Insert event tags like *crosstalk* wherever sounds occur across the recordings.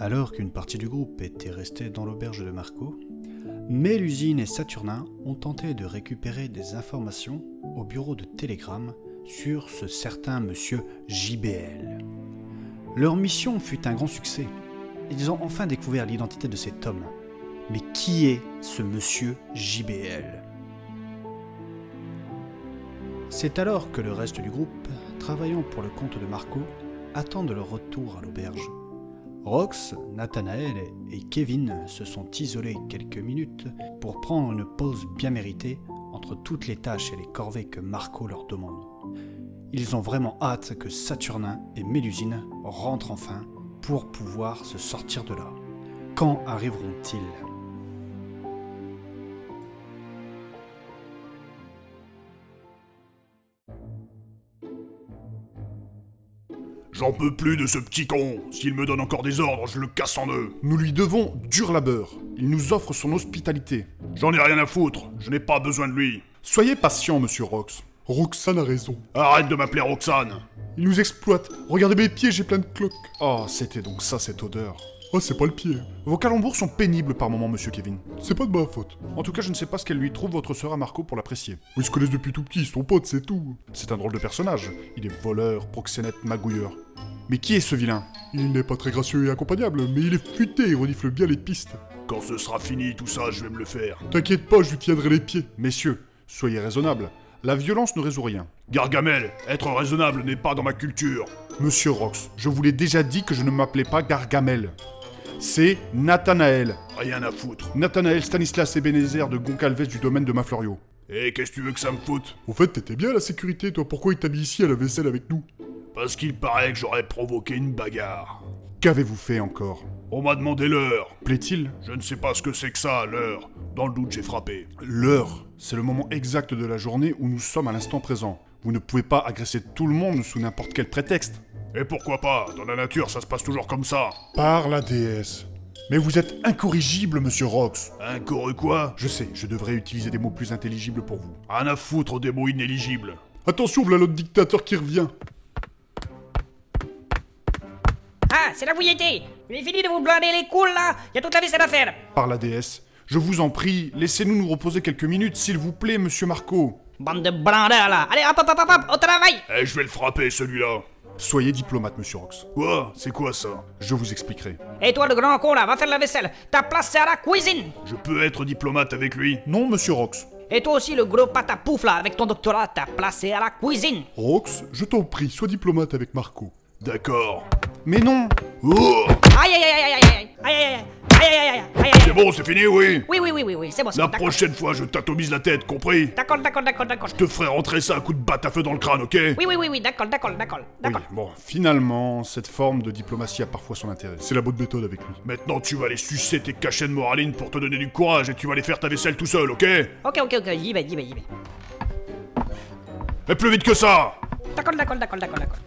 Alors qu'une partie du groupe était restée dans l'auberge de Marco, Mélusine et Saturnin ont tenté de récupérer des informations au bureau de télégramme sur ce certain monsieur JBL. Leur mission fut un grand succès. Ils ont enfin découvert l'identité de cet homme. Mais qui est ce monsieur JBL C'est alors que le reste du groupe, travaillant pour le compte de Marco, attendent leur retour à l'auberge. Rox, Nathanaël et Kevin se sont isolés quelques minutes pour prendre une pause bien méritée entre toutes les tâches et les corvées que Marco leur demande. Ils ont vraiment hâte que Saturnin et Mélusine rentrent enfin pour pouvoir se sortir de là. Quand arriveront-ils? J'en peux plus de ce petit con. S'il me donne encore des ordres, je le casse en deux. Nous lui devons dur labeur. Il nous offre son hospitalité. J'en ai rien à foutre. Je n'ai pas besoin de lui. Soyez patient, monsieur Rox. Roxane a raison. Arrête de m'appeler Roxane. Il nous exploite. Regardez mes pieds, j'ai plein de cloques. Oh, c'était donc ça cette odeur. Oh, c'est pas le pied. Vos calembours sont pénibles par moments, monsieur Kevin. C'est pas de ma faute. En tout cas, je ne sais pas ce qu'elle lui trouve votre sœur à Marco pour l'apprécier. Ils se connaissent depuis tout petit, ils sont potes, c'est tout. C'est un drôle de personnage. Il est voleur, proxénète, magouilleur. Mais qui est ce vilain? Il n'est pas très gracieux et accompagnable, mais il est futé et renifle bien les pistes. Quand ce sera fini, tout ça, je vais me le faire. T'inquiète pas, je lui tiendrai les pieds. Messieurs, soyez raisonnables. La violence ne résout rien. Gargamel, être raisonnable n'est pas dans ma culture. Monsieur Rox, je vous l'ai déjà dit que je ne m'appelais pas Gargamel. C'est Nathanaël. Rien à foutre. Nathanaël Stanislas Ebenezer de Goncalves du domaine de Maflorio. Et qu'est-ce que tu veux que ça me foute? Au fait, t'étais bien à la sécurité, toi. Pourquoi il t'a mis ici à la vaisselle avec nous? Parce qu'il paraît que j'aurais provoqué une bagarre. Qu'avez-vous fait encore? On m'a demandé l'heure. Plaît-il? Je ne sais pas ce que c'est que ça, l'heure. Dans le doute, j'ai frappé. L'heure, c'est le moment exact de la journée où nous sommes à l'instant présent. Vous ne pouvez pas agresser tout le monde sous n'importe quel prétexte. Et pourquoi pas? Dans la nature, ça se passe toujours comme ça. Par la déesse. Mais vous êtes incorrigible, monsieur Rox. Incorru quoi? Je sais, je devrais utiliser des mots plus intelligibles pour vous. Rien à foutre des mots inéligibles. Attention, voilà l'autre dictateur qui revient. Ah, c'est là où il était Il est fini de vous blader les couilles là Il y a toute la vaisselle à faire Par la déesse, je vous en prie, laissez-nous nous reposer quelques minutes, s'il vous plaît, monsieur Marco. Bande de brandeurs là Allez, hop hop hop hop, hop au travail Eh, je vais le frapper, celui-là. Soyez diplomate, monsieur Rox. Quoi? C'est quoi ça? Je vous expliquerai. Et toi le grand con là, va faire la vaisselle Ta place c'est à la cuisine Je peux être diplomate avec lui? Non, monsieur Rox. Et toi aussi le gros patapouf là, avec ton doctorat, ta place c'est à la cuisine Rox, je t'en prie, sois diplomate avec Marco. D'accord. Mais non Oh Aïe aïe aïe aïe aïe aïe aïe aïe aïe aïe aïe aïe aïe aïe C'est bon, c'est fini, oui Oui oui oui oui oui, c'est bon, c'est La bon, d'accord. prochaine fois, je t'atomise la tête, compris D'accord, d'accord, d'accord, d'accord. Je te ferai rentrer ça à coup de batte à feu dans le crâne, ok Oui oui oui oui, d'accord, d'accord, d'accord, Oui, bon, finalement, cette forme de diplomatie a parfois son intérêt. C'est la bonne méthode avec lui. Maintenant, tu vas aller sucer tes cachets de moraline pour te donner du courage et tu vas aller faire ta vaisselle tout seul, ok Ok ok ok, j'y vais, j'y vais, j'y vais. Mais plus vite que ça D'accord, d'accord, d'accord, d'accord, d'accord.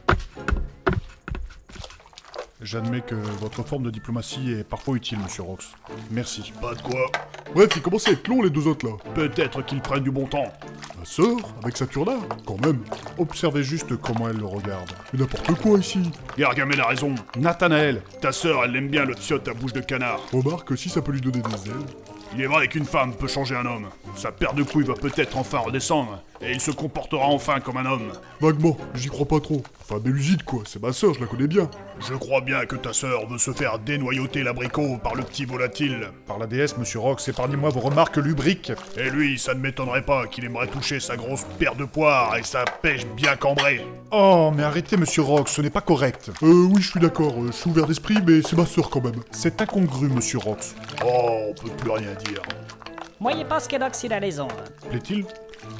J'admets que votre forme de diplomatie est parfois utile, monsieur Rox. Merci. Pas de quoi. Bref, ils commencent à être longs les deux autres là. Peut-être qu'ils prennent du bon temps. Ma sœur, avec Saturnin, quand même. Observez juste comment elle le regarde. Mais n'importe quoi ici. Gargamel a raison. Nathanaël, Ta sœur, elle aime bien le tiote à bouche de canard. Remarque si ça peut lui donner des ailes. Il est vrai qu'une femme peut changer un homme. Sa paire de couilles va peut-être enfin redescendre, et il se comportera enfin comme un homme. Vaguement, j'y crois pas trop. Enfin, Méluside quoi, c'est ma sœur, je la connais bien. Je crois bien que ta sœur veut se faire dénoyauter l'abricot par le petit volatile. par la déesse, monsieur Rox, épargnez-moi vos remarques lubriques. Et lui, ça ne m'étonnerait pas qu'il aimerait toucher sa grosse paire de poires et sa pêche bien cambrée. Oh, mais arrêtez, monsieur Rox, ce n'est pas correct. Euh, oui, je suis d'accord, euh, je suis ouvert d'esprit, mais c'est ma sœur quand même. C'est incongru, monsieur Rox. Oh, on peut plus rien dire. Moi, je pense que Dox il a raison. Plaît-il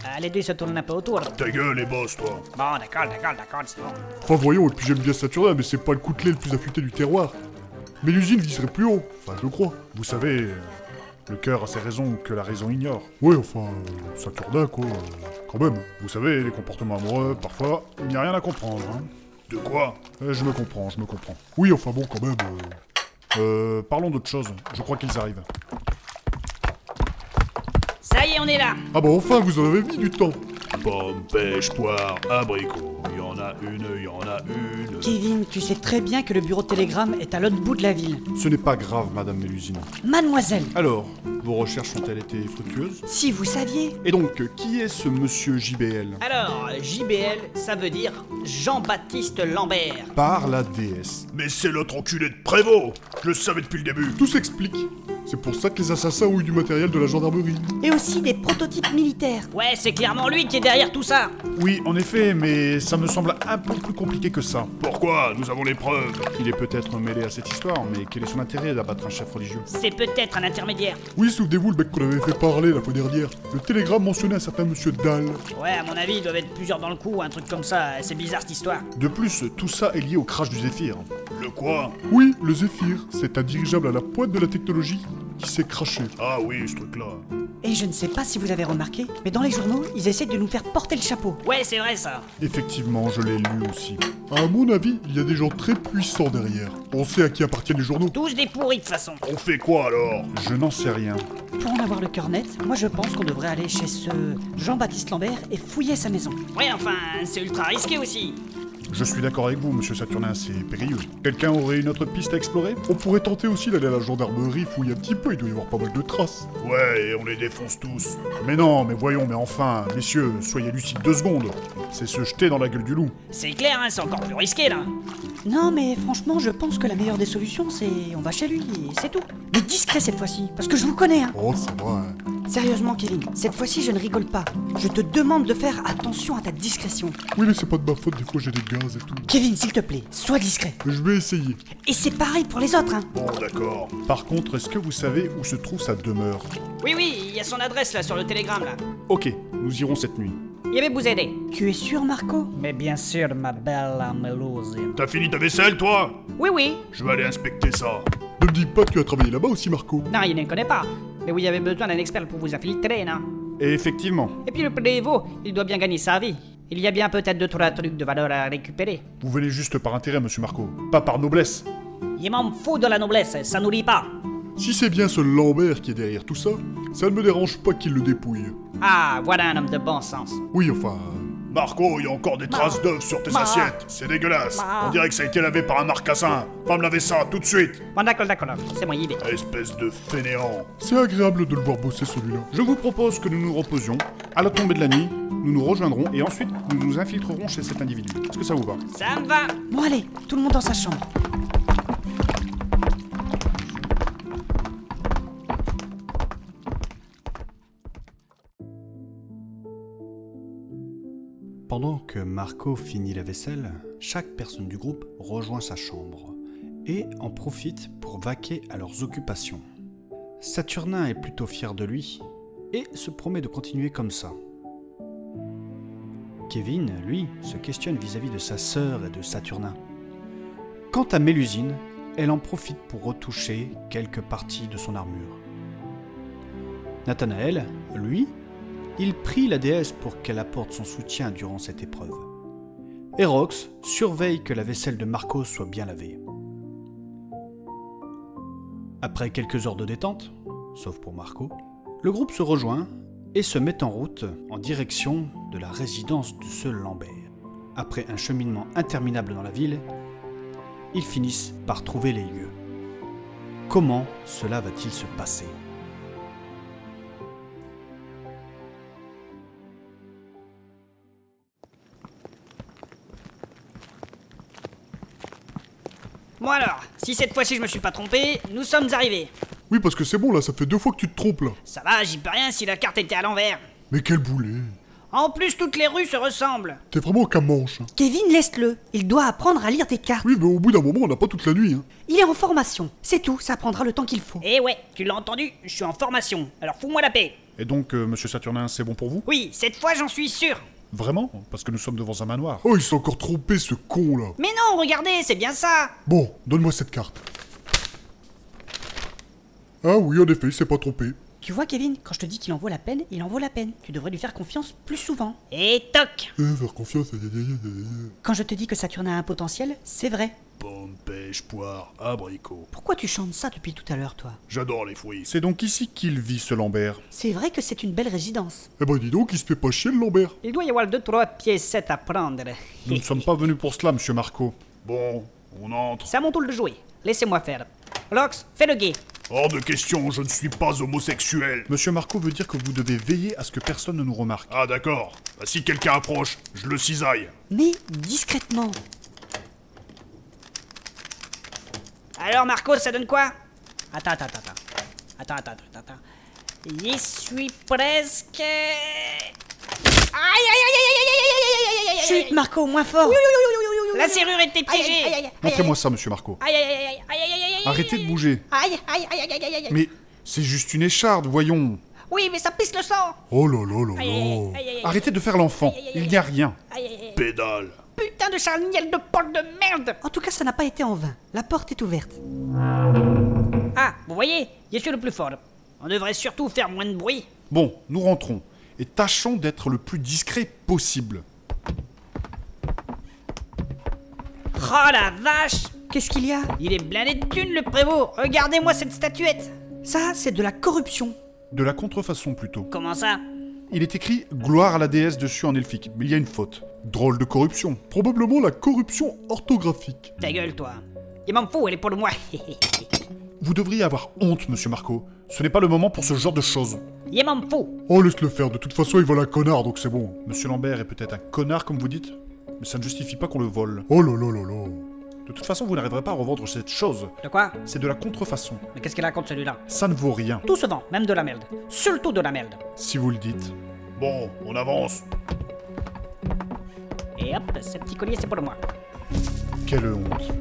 Ah, Les deux se tournent un peu autour. Ta gueule et bosse, toi. Bon, d'accord, d'accord, d'accord, c'est bon. Enfin, voyons, et puis j'aime bien Saturnin, mais c'est pas le coutelet le plus affûté du terroir. Mais l'usine viserait plus haut, enfin, je crois. Vous savez, euh, le cœur a ses raisons que la raison ignore. Ouais, enfin, euh, Saturnin quoi, euh, quand même. Vous savez, les comportements amoureux, parfois, il n'y a rien à comprendre. Hein. De quoi? Euh, je me comprends, je me comprends. Oui, enfin bon, quand même. euh, Euh, parlons d'autre chose. Je crois qu'ils arrivent. Ça y est, on est là. Ah bah enfin, vous en avez mis du temps. Pomme, pêche, poire, abricot. Il y en a une, il y en a une. Kevin, tu sais très bien que le bureau de télégramme est à l'autre bout de la ville. Ce n'est pas grave, Madame Mélusine. Mademoiselle, Alors, vos recherches ont-elles été fructueuses? Si vous saviez... Et donc, qui est ce monsieur JBL Alors, JBL, ça veut dire Jean-Baptiste Lambert. Par la déesse. Mais c'est l'autre enculé de Prévost Je le savais depuis le début. Tout s'explique. C'est pour ça que les assassins ont eu du matériel de la gendarmerie. Et aussi des prototypes militaires. Ouais, c'est clairement lui qui est derrière tout ça. Oui, en effet, mais ça me semble un peu plus compliqué que ça. Pourquoi Nous avons les preuves? Il est peut-être mêlé à cette histoire, mais quel est son intérêt d'abattre un chef religieux? C'est peut-être un intermédiaire. Oui, souvenez-vous le mec qu'on avait fait parler la fois dernière. Le télégramme mentionnait un certain monsieur Dahl. Ouais, à mon avis, il doivent être plusieurs dans le coup, un truc comme ça. C'est bizarre cette histoire. De plus, tout ça est lié au crash du Zéphyr. Le quoi? Oui, le Zephyr, c'est un dirigeable à la pointe de la technologie qui s'est craché. Ah oui, ce truc-là. Et je ne sais pas si vous avez remarqué, mais dans les journaux, ils essaient de nous faire porter le chapeau. Ouais, c'est vrai ça. Effectivement, je l'ai lu aussi. À mon avis, il y a des gens très puissants derrière. On sait à qui appartiennent les journaux. Tous des pourris de toute façon. On fait quoi alors? Je n'en sais rien. Pour en avoir le cœur net, moi je pense qu'on devrait aller chez ce Jean-Baptiste Lambert et fouiller sa maison. Ouais, enfin, c'est ultra risqué aussi. Je suis d'accord avec vous, monsieur Saturnin, c'est périlleux. Quelqu'un aurait une autre piste à explorer? On pourrait tenter aussi d'aller à la gendarmerie, fouiller un petit peu, il doit y avoir pas mal de traces. Ouais, et on les défonce tous. Mais non, mais voyons, mais enfin, messieurs, soyez lucides deux secondes. C'est se jeter dans la gueule du loup. C'est clair, hein, c'est encore plus risqué là. Non mais franchement, je pense que la meilleure des solutions, c'est on va chez lui et c'est tout. Mais discret cette fois-ci, parce que je vous connais, hein. Oh, ça va, hein. Sérieusement, Kevin, cette fois-ci je ne rigole pas. Je te demande de faire attention à ta discrétion. Oui, mais c'est pas de ma faute, des fois j'ai des gaz et tout. Kevin, s'il te plaît, sois discret. Je vais essayer. Et c'est pareil pour les autres, hein. Bon, d'accord. Par contre, est-ce que vous savez où se trouve sa demeure? Oui, oui, il y a son adresse là sur le télégramme là. Ok, nous irons cette nuit. Il avait vous aider. Tu es sûr, Marco? Mais bien sûr, ma belle Amélusine. T'as fini ta vaisselle, toi? Oui, oui. Je vais aller inspecter ça. Ne me dis pas que tu as travaillé là-bas aussi, Marco. Non, il ne connaît pas. Mais vous avez besoin d'un expert pour vous infiltrer, non Et effectivement, Et puis le prévôt, il doit bien gagner sa vie. Il y a bien peut-être deux trois trucs de valeur à récupérer. vous venez juste par intérêt, monsieur Marco, pas par noblesse. Il m'en fout de la noblesse, ça nourrit pas. Si c'est bien ce Lambert qui est derrière tout ça, ça ne me dérange pas qu'il le dépouille. Ah, voilà un homme de bon sens. Oui, enfin... Marco, il y a encore des traces d'œufs sur tes assiettes. C'est dégueulasse. On dirait que ça a été lavé par un marcassin. Va me laver ça tout de suite. Bon, d'accord, d'accord, c'est moi, y vais. Espèce de fainéant. C'est agréable de le voir bosser celui-là. Je vous propose que nous nous reposions. À la tombée de la nuit, nous nous rejoindrons et ensuite nous nous infiltrerons chez cet individu. Est-ce que ça vous va? Ça me va. Bon allez, tout le monde dans sa chambre. Pendant que Marco finit la vaisselle, chaque personne du groupe rejoint sa chambre et en profite pour vaquer à leurs occupations. Saturnin est plutôt fier de lui et se promet de continuer comme ça. Kevin, lui, se questionne vis-à-vis de sa sœur et de Saturnin. Quant à Mélusine, elle en profite pour retoucher quelques parties de son armure. Nathanaël, lui, il prie la déesse pour qu'elle apporte son soutien durant cette épreuve. Erox surveille que la vaisselle de Marcos soit bien lavée. Après quelques heures de détente, sauf pour Marco, le groupe se rejoint et se met en route en direction de la résidence de ce Lambert. Après un cheminement interminable dans la ville, ils finissent par trouver les lieux. Comment cela va-t-il se passer? Bon alors, si cette fois-ci je me suis pas trompé, nous sommes arrivés. Oui, parce que c'est bon là, ça fait deux fois que tu te trompes là. Ça va, j'y peux rien si la carte était à l'envers. Mais quel boulet En plus, toutes les rues se ressemblent. T'es vraiment qu'un manche. hein. Kevin, laisse-le. Il doit apprendre à lire tes cartes. Oui, mais au bout d'un moment, on n'a pas toute la nuit. Hein. Il est en formation. C'est tout, ça prendra le temps qu'il faut. Eh ouais, tu l'as entendu, je suis en formation. Alors fous-moi la paix. Et donc, euh, monsieur Saturnin, c'est bon pour vous? Oui, cette fois j'en suis sûr. Vraiment Parce que nous sommes devant un manoir. Oh, il s'est encore trompé ce con là. Mais non, regardez, c'est bien ça. Bon, donne-moi cette carte. Ah oui, en effet, il s'est pas trompé. Tu vois, Kevin, quand je te dis qu'il en vaut la peine, il en vaut la peine. Tu devrais lui faire confiance plus souvent. Et toc Eh, faire confiance. aïe, aïe, aïe, aïe, aïe. Quand je te dis que Saturne a un potentiel, c'est vrai. Bande pêche, poire, abricot. Pourquoi tu chantes ça depuis tout à l'heure, toi J'adore les fruits. C'est donc ici qu'il vit, ce Lambert. C'est vrai que c'est une belle résidence. Eh ben dis donc, il se fait pas chier le Lambert. Il doit y avoir deux, trois piécettes à prendre. Nous ne sommes pas venus pour cela, monsieur Marco. Bon, on entre. C'est à mon tour de jouer. Laissez-moi faire. Lox, fais le guet. Hors de question, je ne suis pas homosexuel. Monsieur Marco veut dire que vous devez veiller à ce que personne ne nous remarque. Ah d'accord. Bah, si quelqu'un approche, je le cisaille. Mais discrètement. Alors, Marco, ça donne quoi Attends, attends, attends. Attends, attends, attends, attends. J'y suis presque. Aïe, aïe, aïe, aïe, aïe, aïe, aïe, aïe, aïe, aïe, aïe, Chut, Marco, moins fort La serrure était piégée. Montrez-moi ça, monsieur Marco. Aïe, aïe, aïe, aïe, aïe, aïe, aïe, aïe. Arrêtez de bouger. Aïe, aïe, aïe, aïe, aïe, aïe, aïe. Mais c'est juste une écharde, voyons. Oui, mais ça pisse le sang. Oh là là là Aïe, aïe, aïe, là. aïe, aïe, aïe. Arrêtez de faire l'enfant. Il n'y a rien. Aïe, aïe, aïe. Pédale. Putain de charniel de porte de merde. En tout cas, ça n'a pas été en vain. La porte est ouverte. Ah, vous voyez, je suis le plus fort. On devrait surtout faire moins de bruit. Bon, nous rentrons. Et tâchons d'être le plus discret possible. Oh la vache Qu'est-ce qu'il y a? Il est blindé de thunes, le prévôt Regardez-moi cette statuette Ça, c'est de la corruption. De la contrefaçon plutôt. Comment ça? Il est écrit gloire à la déesse dessus en elfique, mais il y a une faute. Drôle de corruption. Probablement la corruption orthographique. Ta gueule, toi. Il m'en fout, elle est pour moi. *laughs* Vous devriez avoir honte, monsieur Marco. Ce n'est pas le moment pour ce genre de choses. Il m'en fout. Oh, laisse-le faire, de toute façon, il vole un connard, donc c'est bon. Monsieur Lambert est peut-être un connard, comme vous dites, mais ça ne justifie pas qu'on le vole. Oh là là là là. De toute façon, vous n'arriverez pas à revendre cette chose. De quoi? C'est de la contrefaçon. Mais qu'est-ce qu'il raconte celui-là? Ça ne vaut rien, Tout se vend, même de la merde. Surtout de la merde. si vous le dites. Bon, on avance. Et hop, ce petit collier, c'est pour moi. Quelle honte.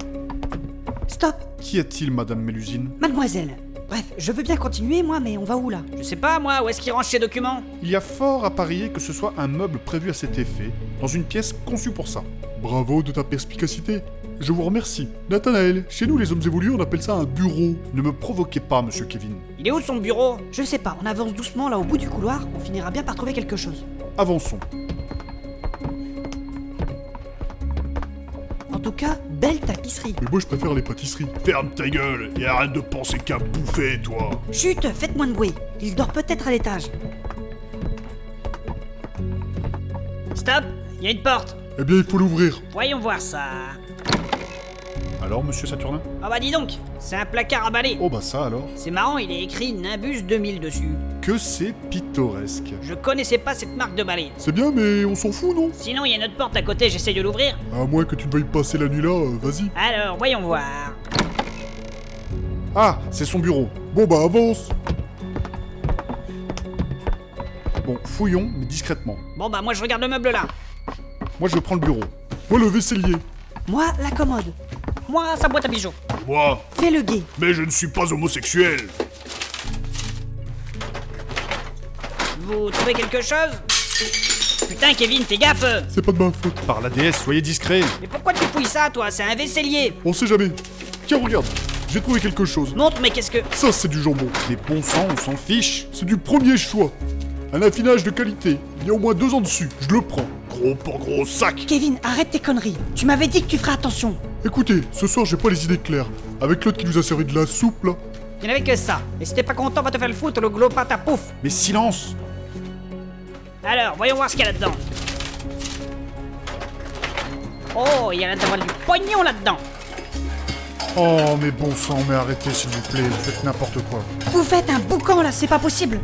Stop Qui est-il, Madame Mélusine? Mademoiselle Bref, je veux bien continuer, moi, mais on va où là? Je sais pas, moi, où est-ce qu'il range ses documents? Il y a fort à parier que ce soit un meuble prévu à cet effet, dans une pièce conçue pour ça. Bravo de ta perspicacité. Je vous remercie. Nathanaël, chez nous les hommes évolués, on appelle ça un bureau. Ne me provoquez pas, monsieur Kevin. Il est où son bureau? Je sais pas, on avance doucement là au bout du couloir, on finira bien par trouver quelque chose. Avançons. Tout cas, belle tapisserie. Mais moi je préfère les pâtisseries. Ferme ta gueule et arrête de penser qu'à bouffer, toi. Chut, faites moins de bruit. Il dort peut-être à l'étage. Stop Il y a une porte. Eh bien, il faut l'ouvrir. Voyons voir ça. Alors, monsieur Saturnin Ah bah dis donc, c'est un placard à balai. Oh bah ça alors. C'est marrant, il est écrit Nimbus 2000 dessus. Que c'est pittoresque. Je connaissais pas cette marque de balai. C'est bien, mais on s'en fout, non? Sinon, il y a une autre porte à côté, j'essaie de l'ouvrir. À moins que tu ne veuilles passer la nuit là, euh, vas-y. Alors, voyons voir. Ah, c'est son bureau. Bon bah avance. Bon, fouillons, mais discrètement. Bon bah moi je regarde le meuble là. Moi, je prends le bureau. Moi le vaisselier. Moi, la commode. Moi, sa boîte à bijoux. Moi, Fais le guet. mais je ne suis pas homosexuel. Vous trouvez quelque chose? Putain, Kevin, fais gaffe C'est pas de ma faute. Par la déesse, soyez discret. Mais pourquoi tu fouilles ça, toi? C'est un vaisselier On sait jamais. Tiens, regarde. J'ai trouvé quelque chose. Montre, mais qu'est-ce que. Ça, c'est du jambon. Mais bon sang, on s'en fiche. C'est du premier choix. Un affinage de qualité. Il y a au moins deux ans dessus. Je le prends. Gros pour gros sac. Kevin, arrête tes conneries. Tu m'avais dit que tu ferais attention. Écoutez, ce soir, j'ai pas les idées claires. Avec l'autre qui nous a servi de la soupe, là. Il n'y avait que ça. Et si t'es pas content, va te faire le foutre, le glos pâte à pouf Mais silence Alors, voyons voir ce qu'il y a là-dedans. Oh, il y a d'avoir du pognon là-dedans Oh, mais bon sang, mais arrêtez s'il vous plaît, vous faites n'importe quoi. Vous faites un boucan là, c'est pas possible.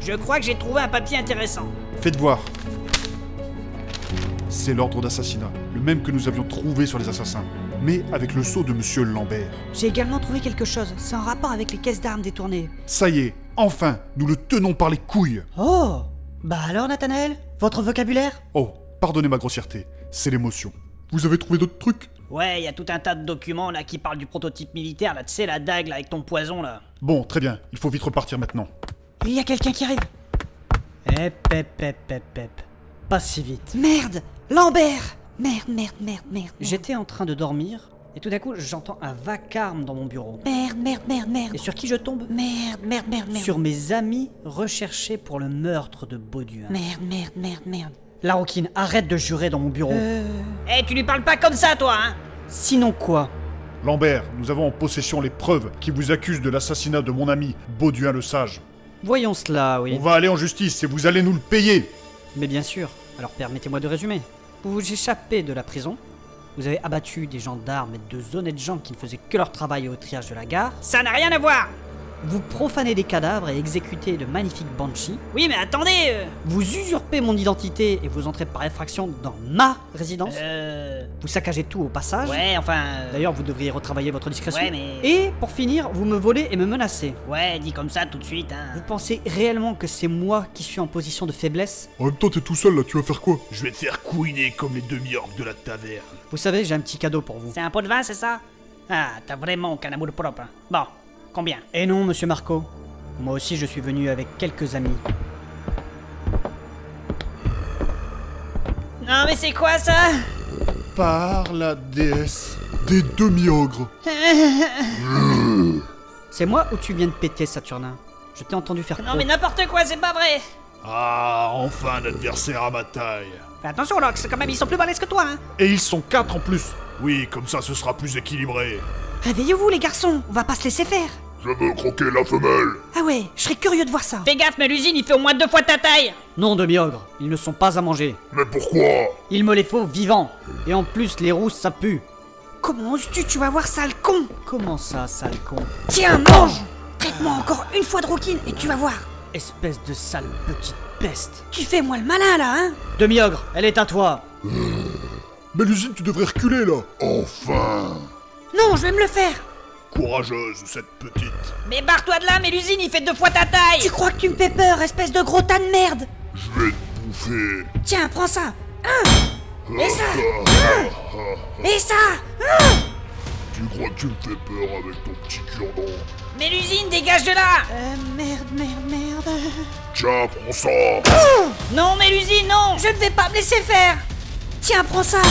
Je crois que j'ai trouvé un papier intéressant. Faites voir. L'ordre d'assassinat, le même que nous avions trouvé sur les assassins, mais avec le sceau de Monsieur Lambert. J'ai également trouvé quelque chose. C'est en rapport avec les caisses d'armes détournées. Ça y est, enfin, nous le tenons par les couilles. Oh Bah alors, Nathanaël Votre vocabulaire? Oh, pardonnez ma grossièreté, c'est l'émotion. Vous avez trouvé d'autres trucs? Ouais, il y a tout un tas de documents là qui parlent du prototype militaire, là, tu sais, la dague là avec ton poison là. Bon, très bien, il faut vite repartir maintenant. Il y a quelqu'un qui arrive. Hep, hep, hep, hep, hep. Pas si vite. Merde Lambert Merde, merde, merde, merde. merde. J'étais en train de dormir, et tout d'un coup, j'entends un vacarme dans mon bureau. Merde, merde, merde, merde. Et sur qui je tombe? Merde, merde, merde, merde. Sur mes amis recherchés pour le meurtre de Bauduin. Merde, merde, merde, merde. La Roquine, arrête de jurer dans mon bureau. Euh... Eh, tu lui parles pas comme ça, toi, hein? Sinon quoi? Lambert, nous avons en possession les preuves qui vous accusent de l'assassinat de mon ami Bauduin le Sage. Voyons cela, oui. On va aller en justice et vous allez nous le payer. Mais bien sûr. Alors permettez-moi de résumer. Vous vous échappez de la prison. Vous avez abattu des gendarmes et deux honnêtes gens qui ne faisaient que leur travail au triage de la gare. Ça n'a rien à voir Vous profanez des cadavres et exécutez de magnifiques banshees. Oui, mais attendez euh, Vous usurpez mon identité et vous entrez par effraction dans ma résidence. Euh... Vous saccagez tout au passage. Ouais, enfin... euh, D'ailleurs, vous devriez retravailler votre discrétion. Ouais, mais- Et pour finir, vous me volez et me menacez. Ouais, dit comme ça tout de suite, hein. Vous pensez réellement que c'est moi qui suis en position de faiblesse? En même temps, t'es tout seul là, tu vas faire quoi? Je vais te faire couiner comme les demi-orques de la taverne. Vous savez, j'ai un petit cadeau pour vous. C'est un pot de vin, c'est ça? Ah, t'as vraiment aucun amour propre. hein. Bon, combien Et non, monsieur Marco. Moi aussi, je suis venu avec quelques amis. Non, mais c'est quoi ça Par la déesse. Des demi-ogres. *laughs* C'est moi ou tu viens de péter, Saturnin Je t'ai entendu faire Non, mais n'importe quoi, c'est pas vrai Ah, enfin un adversaire à ma taille. Fais attention, Lox, quand même, ils sont plus balèzes que toi, hein Et ils sont quatre en plus. Oui, comme ça ce sera plus équilibré. Réveillez-vous, les garçons On va pas se laisser faire Je veux croquer la femelle. Ah ouais, je serais curieux de voir ça Fais gaffe, mais l'usine, il fait au moins deux fois ta taille Non, demi-ogre, ils ne sont pas à manger. Mais pourquoi? Il me les faut vivants. Et en plus, les rousses, ça pue. Comment oses-tu Tu vas voir, sale con? Comment ça, sale con? Tiens, mange Traite-moi encore une fois de rouquine et tu vas voir Espèce de sale petite peste. Tu fais moi le malin, là, hein? Demi-ogre, elle est à toi. Mais l'usine, tu devrais reculer là. Enfin. Non, je vais me le faire. Courageuse, cette petite. Mais barre-toi de là, mais l'usine, il fait deux fois ta taille. Tu crois que tu me fais peur, espèce de gros tas de merde? Je vais te bouffer. Tiens, prends ça. Un Et ça? Un Et ça? Tu crois que tu me fais peur avec ton petit cure-dent? Mais l'usine, dégage de là. Euh, merde, merde, merde. Tiens, prends ça. Non, mais l'usine, non. Je ne vais pas me laisser faire. Tiens, prends ça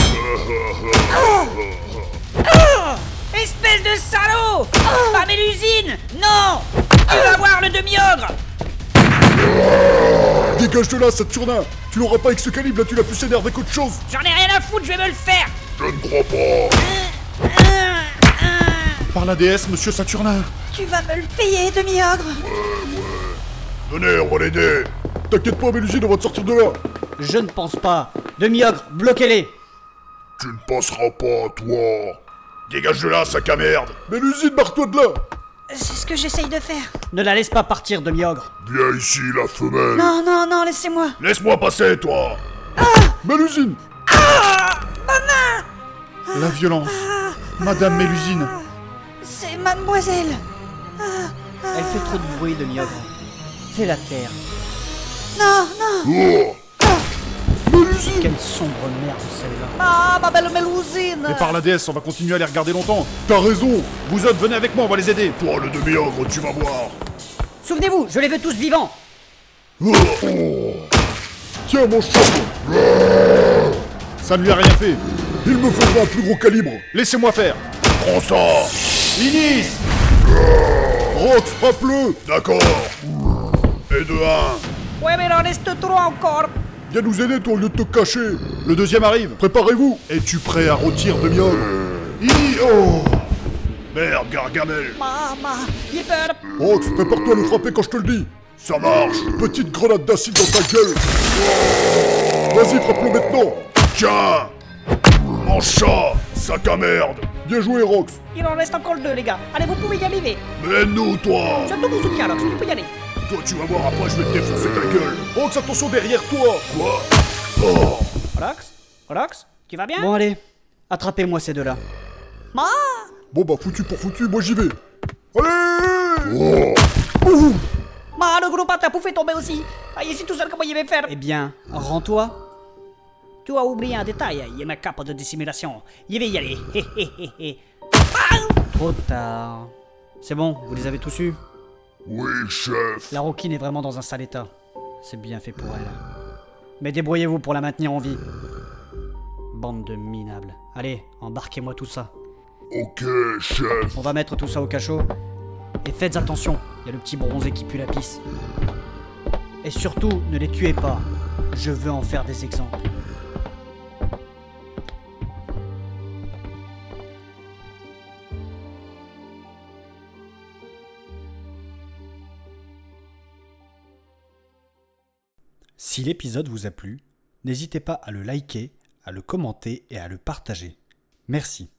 Espèce de salaud Pas mais l'usine Non Tu vas voir le demi-ogre Dégage de là, Saturnin. Tu l'auras pas avec ce calibre là, tu l'as plus s'énerver qu'autre chose. J'en ai rien à foutre, je vais me le faire Je ne crois pas. Par la déesse, monsieur Saturnin. Tu vas me le payer, demi-ogre Venez, on va l'aider. T'inquiète pas, mais l'usine, on va te sortir de là. Je ne pense pas. Demi-ogre, bloquez-les. Tu ne passeras pas, toi. Dégage de là, sac à merde Mais l'usine, barre-toi de là. C'est ce que j'essaye de faire. Ne la laisse pas partir, demi-ogre. Viens ici, la femelle. Non, non, non, laissez-moi Laisse-moi passer, toi Mais l'usine. La violence. Madame Mélusine. C'est mademoiselle Elle fait trop de bruit, demi-ogre. Fais la terre. Non, non Oh. Quelle sombre merde, celle-là. Ah, ma belle Mélusine Et par la déesse, on va continuer à les regarder longtemps. T'as raison. Vous autres, venez avec moi, on va les aider. Toi, le demi-ogre, tu vas voir Souvenez-vous, je les veux tous vivants. Tiens, mon chat. Ça ne lui a rien fait. Il me faudra un plus gros calibre. Laissez-moi faire. Prends ça Inis Rox, frappe-le. D'accord Et de un Ouais, mais il en reste trois encore Viens nous aider, toi, au lieu de te cacher. Le deuxième arrive. Préparez-vous. Es-tu prêt à rôtir Ini, oh. Merde, Gargamel Maman, j'ai peur Rox, prépare-toi à le frapper quand je te le dis. Ça marche Petite grenade d'acide dans ta gueule. Vas-y, frappe-le maintenant. Tiens Mon chat Sac à merde Bien joué, Rox. Il en reste encore deux, les gars. Allez, vous pouvez y arriver. Mais nous, toi Je te vous soutiens, Lox, tu peux y aller. Toi, tu vas voir après, je vais te défoncer ta gueule Rox, attention derrière toi. Quoi? Oh Relax Relax Tu vas bien? Bon, allez. Attrapez-moi ces deux-là. Ma? Bon bah foutu pour foutu, moi j'y vais. Allez Oh. Ma, le gros pas t'a pouffé tomber aussi. Ah, ici tout seul, comment il va faire? Eh bien, rends-toi. Tu as oublié un détail, il y a ma cape de dissimulation. Il va y aller. Hé, hé, hé, hé. Trop tard. C'est bon, vous les avez tous eus? Oui, chef. La roquine est vraiment dans un sale état. C'est bien fait pour elle. Mais débrouillez-vous pour la maintenir en vie. Bande de minables. Allez, embarquez-moi tout ça. Ok, chef. On va mettre tout ça au cachot. Et faites attention, il y a le petit bronzé qui pue la pisse. Et surtout, ne les tuez pas. Je veux en faire des exemples. Si l'épisode vous a plu, n'hésitez pas à le liker, à le commenter et à le partager. Merci.